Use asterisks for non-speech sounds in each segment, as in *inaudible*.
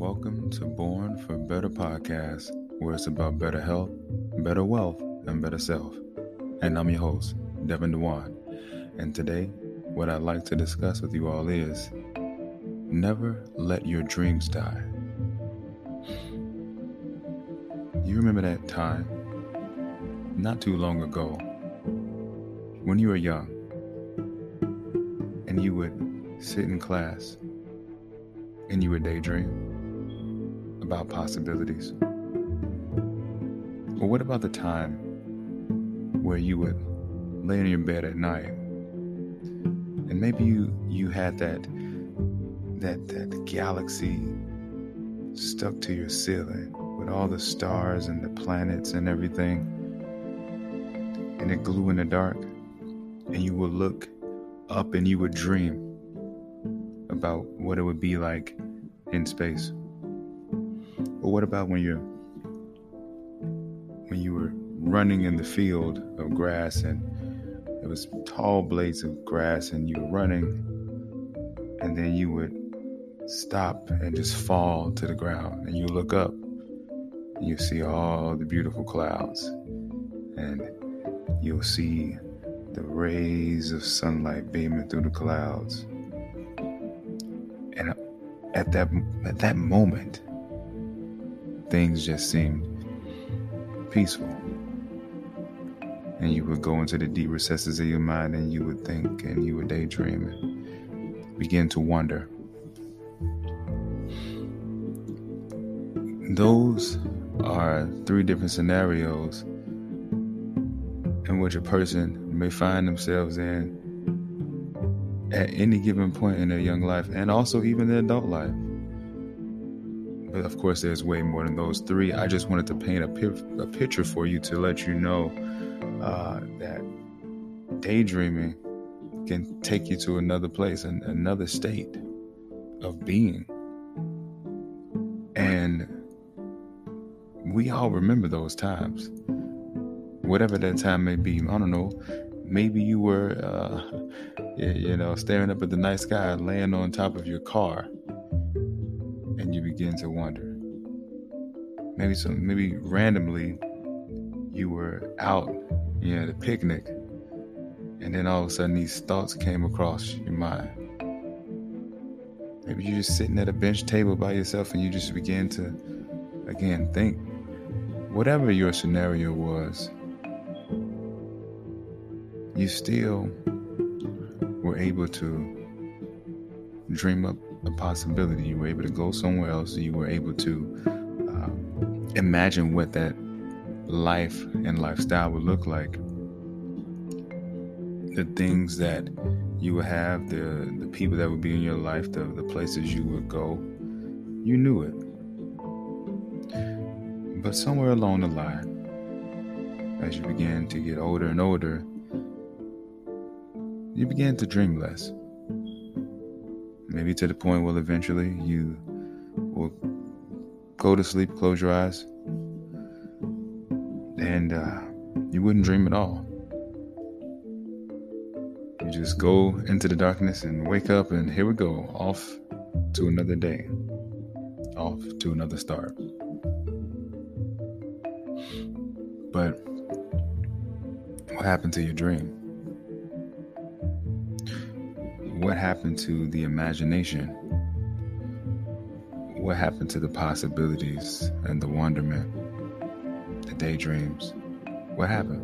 Welcome to Born for Better podcast, where it's about better health, better wealth, and better self. And I'm your host, Devin Dewan. And today, what I'd like to discuss with you all is never let your dreams die. You remember that time, not too long ago, when you were young and you would sit in class and you would daydream about possibilities? Or what about the time where you would lay in your bed at night and maybe you you had that that that galaxy stuck to your ceiling with all the stars and the planets and everything and it glue in the dark and you would look up and you would dream about what it would be like in space or what about when you're when you were running in the field of grass and it was tall blades of grass and you were running and then you would stop and just fall to the ground and you look up and you see all the beautiful clouds and you'll see the rays of sunlight beaming through the clouds. And at that at that moment things just seemed peaceful. And you would go into the deep recesses of your mind and you would think and you would daydream and begin to wonder. Those are three different scenarios in which a person may find themselves in at any given point in their young life and also even their adult life. But of course, there's way more than those three. I just wanted to paint a, a picture for you to let you know uh, that daydreaming can take you to another place and another state of being. And we all remember those times. Whatever that time may be, I don't know. Maybe you were, uh, *laughs* you know, staring up at the night sky, laying on top of your car and you begin to wonder. Maybe some, maybe randomly, you were out, you know, at a picnic, and then all of a sudden these thoughts came across your mind. Maybe you're just sitting at a bench table by yourself, and you just begin to, again, think. Whatever your scenario was, you still were able to dream up a possibility. You were able to go somewhere else. You were able to uh, imagine what that life and lifestyle would look like. The things that you would have, the the people that would be in your life, the the places you would go. You knew it. But somewhere along the line, as you began to get older and older, you began to dream less maybe to the point where eventually you will go to sleep, close your eyes, and uh, you wouldn't dream at all. You just go into the darkness and wake up, and here we go, off to another day, off to another start. But what happened to your dream? What happened to the imagination? What happened to the possibilities and the wonderment? the daydreams. What happened?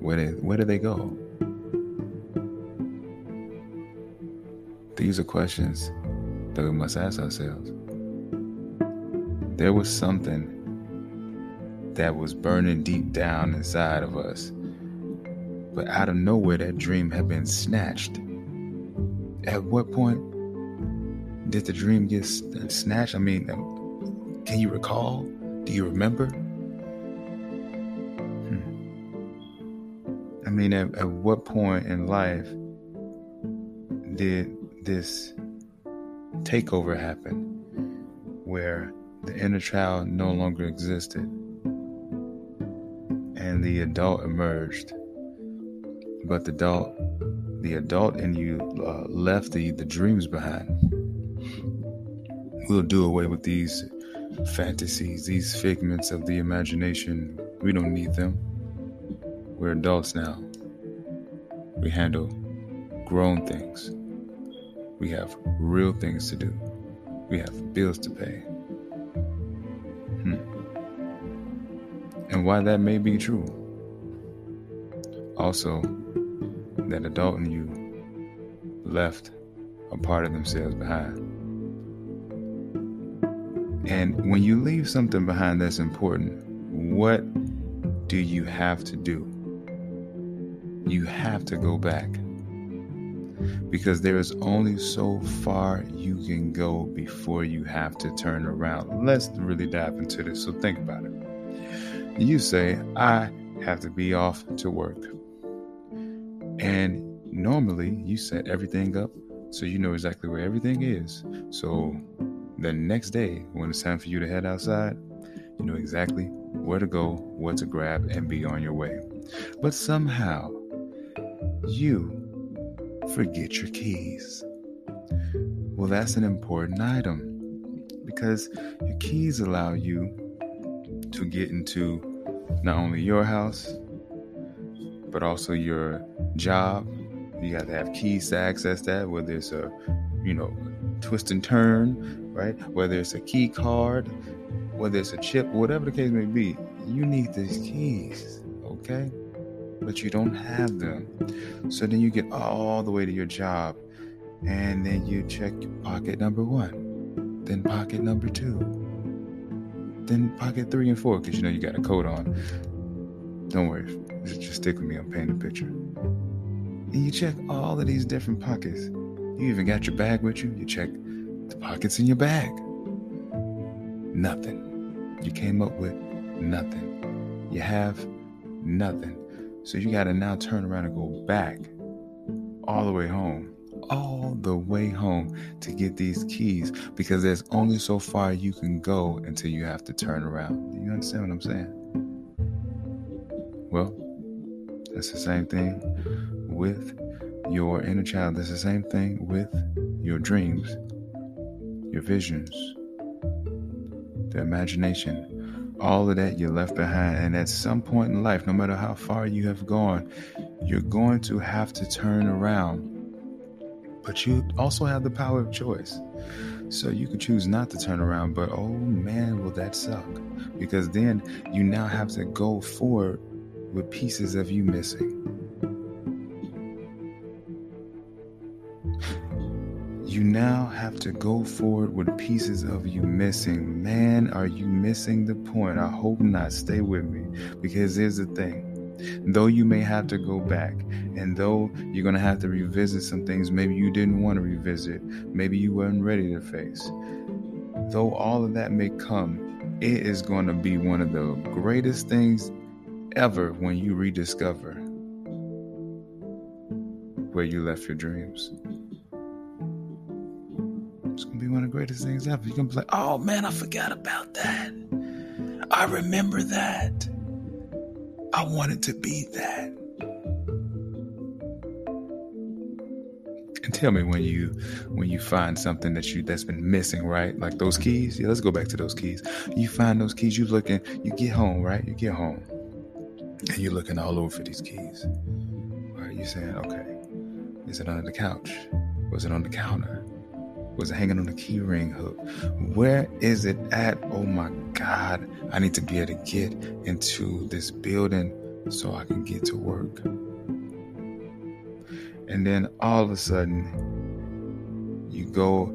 Where did where did they go? These are questions that we must ask ourselves. There was something that was burning deep down inside of us, but out of nowhere, that dream had been snatched. At what point did the dream get snatched? I mean, can you recall? Do you remember? Hmm. I mean, at, at what point in life did this takeover happen where the inner child no longer existed and the adult emerged? But the adult, the adult in you uh, left the, the dreams behind. We'll do away with these fantasies, these figments of the imagination. We don't need them. We're adults now. We handle grown things. We have real things to do. We have bills to pay. Hmm. And why that may be true. Also, that adult in you left a part of themselves behind. And when you leave something behind that's important, what do you have to do? You have to go back. Because there is only so far you can go before you have to turn around. Let's really dive into this. So think about it. You say, I have to be off to work. And normally you set everything up so you know exactly where everything is. So the next day, when it's time for you to head outside, you know exactly where to go, what to grab, and be on your way. But somehow, you forget your keys. Well, that's an important item because your keys allow you to get into not only your house, but also your job. You got to have keys to access that, whether it's a, you know, twist and turn right? Whether it's a key card, whether it's a chip, whatever the case may be, you need these keys, okay? But you don't have them. So then you get all the way to your job and then you check pocket number one, then pocket number two, then pocket three and four, because you know you got a coat on. Don't worry, just stick with me, I'm painting a picture. And you check all of these different pockets. You even got your bag with you, you check the pockets in your bag. Nothing. You came up with nothing. You have nothing. So you got to now turn around and go back all the way home, all the way home to get these keys because there's only so far you can go until you have to turn around. Do you understand what I'm saying? Well, that's the same thing with your inner child. That's the same thing with your dreams your visions, the imagination, all of that you left behind. And at some point in life, no matter how far you have gone, you're going to have to turn around. But you also have the power of choice. So you can choose not to turn around, but oh man, will that suck. Because then you now have to go forward with pieces of you missing. you now have to go forward with pieces of you missing. Man, are you missing the point? I hope not. Stay with me because here's the thing. Though you may have to go back, and though you're going to have to revisit some things maybe you didn't want to revisit, maybe you weren't ready to face, though all of that may come, it is going to be one of the greatest things ever when you rediscover where you left your dreams. It's gonna be one of the greatest things ever. You're gonna be like, oh man, I forgot about that. I remember that. I wanted to be that. And tell me when you when you find something that you that's been missing, right? Like those keys. Yeah, let's go back to those keys. You find those keys, you looking, you get home, right? You get home. And you're looking all over for these keys. Right? You're saying, okay, is it under the couch? Was it on the counter? Was it hanging on a keyring hook? Where is it at? Oh my God. I need to be able to get into this building so I can get to work. And then all of a sudden, you go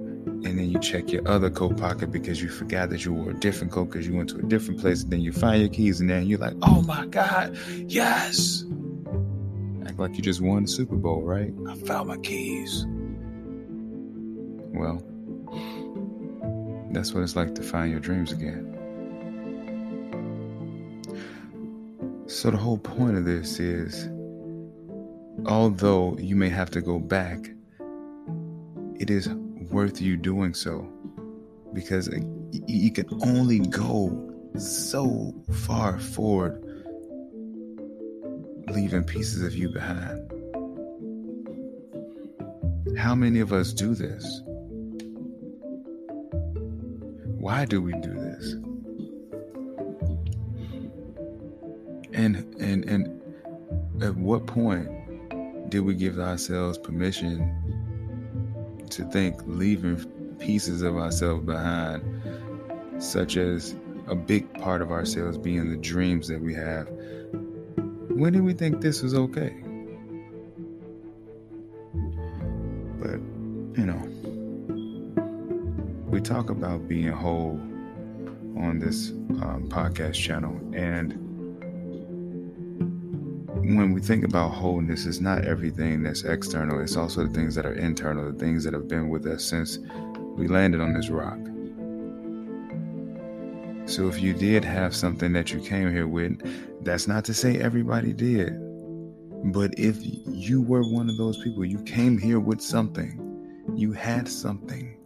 and then you check your other coat pocket because you forgot that you wore a different coat because you went to a different place. And then you find your keys in there and you're like, oh my God, yes. Act like you just won the Super Bowl, right? I found my keys. Well, that's what it's like to find your dreams again. So, the whole point of this is although you may have to go back, it is worth you doing so because you can only go so far forward leaving pieces of you behind. How many of us do this? Why do we do this? And and and at what point did we give ourselves permission to think leaving pieces of ourselves behind, such as a big part of ourselves being the dreams that we have. When did we think this was okay? But, you know, we talk about being whole on this um, podcast channel, and when we think about wholeness, it's not everything that's external, it's also the things that are internal, the things that have been with us since we landed on this rock. So if you did have something that you came here with, that's not to say everybody did. But if you were one of those people, you came here with something, you had something.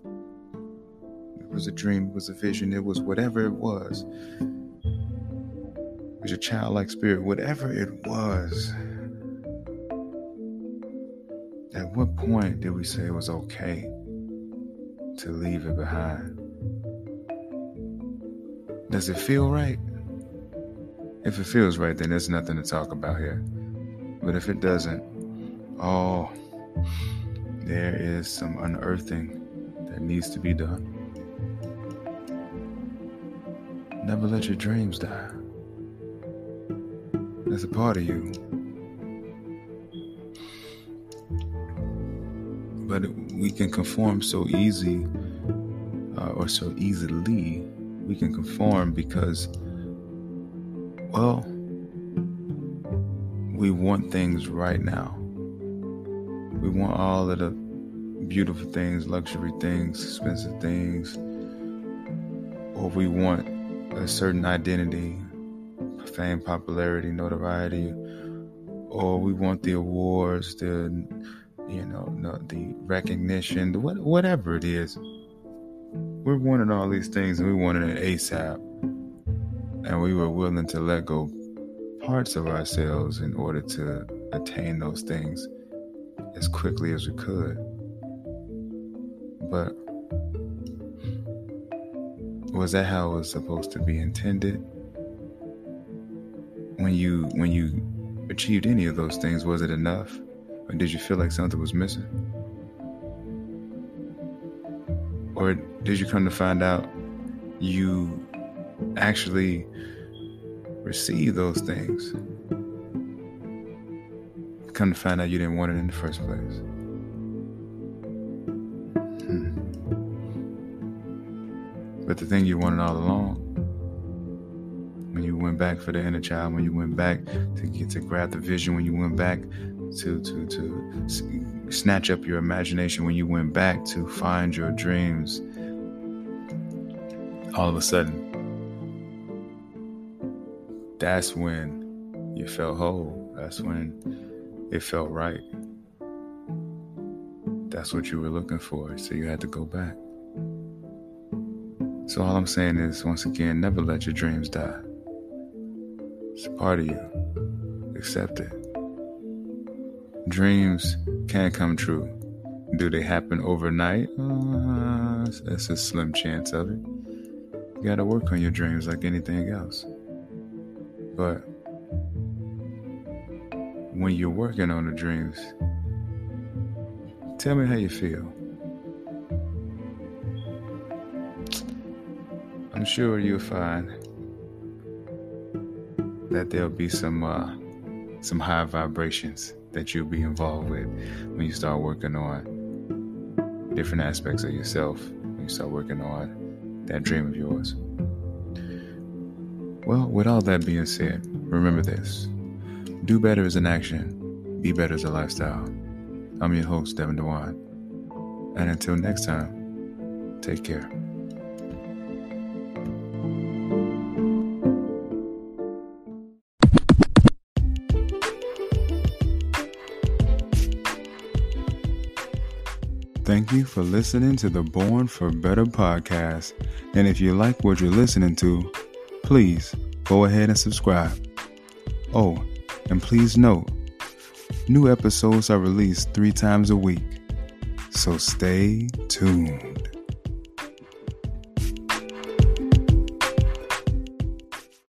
It was a dream, it was a vision, it was whatever it was was your childlike spirit, whatever it was. At what point did we say it was okay to leave it behind? Does it feel right? If it feels right, then there's nothing to talk about here. But if it doesn't, oh, there is some unearthing that needs to be done. Never let your dreams die. That's a part of you. But we can conform so easy, uh, or so easily. We can conform because, well, we want things right now. We want all of the beautiful things, luxury things, expensive things, or we want a certain identity, fame, popularity, notoriety, or we want the awards, the you know, the recognition, the what, whatever it is. We're wanting all these things, and we wanted it ASAP, and we were willing to let go parts of ourselves in order to attain those things as quickly as we could. But was that how it was supposed to be intended? When you when you achieved any of those things was it enough? Or did you feel like something was missing? Or did you come to find out you actually receive those things? Come to find out you didn't want it in the first place. Hmm. but the thing you wanted all along when you went back for the inner child, when you went back to get to grab the vision, when you went back to to to snatch up your imagination, when you went back to find your dreams, all of a sudden, that's when you felt whole. That's when it felt right. That's what you were looking for, so you had to go back. So all I'm saying is, once again, never let your dreams die. It's a part of you. Accept it. Dreams can come true. Do they happen overnight? Uh, that's a slim chance of it. You gotta work on your dreams like anything else. But when you're working on the dreams, tell me how you feel. I'm sure you'll find that there'll be some uh, some high vibrations that you'll be involved with when you start working on different aspects of yourself. When you start working on that dream of yours. Well, with all that being said, remember this: do better as an action, be better as a lifestyle. I'm your host, Devin Dewan, and until next time, take care. Thank you for listening to the Born for Better podcast. And if you like what you're listening to, please go ahead and subscribe. Oh, and please note, new episodes are released three times a week. So stay tuned.